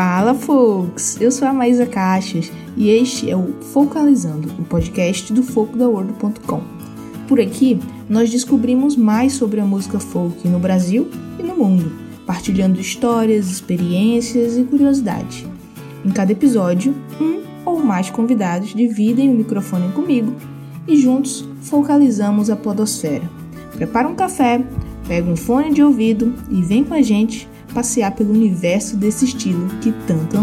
Fala, folks! Eu sou a Maísa Caixas e este é o Focalizando, o podcast do FolkDaWorld.com. Por aqui, nós descobrimos mais sobre a música folk no Brasil e no mundo, partilhando histórias, experiências e curiosidades. Em cada episódio, um ou mais convidados dividem o microfone comigo e juntos focalizamos a podosfera. Prepara um café, pega um fone de ouvido e vem com a gente passear pelo universo desse estilo que tanto.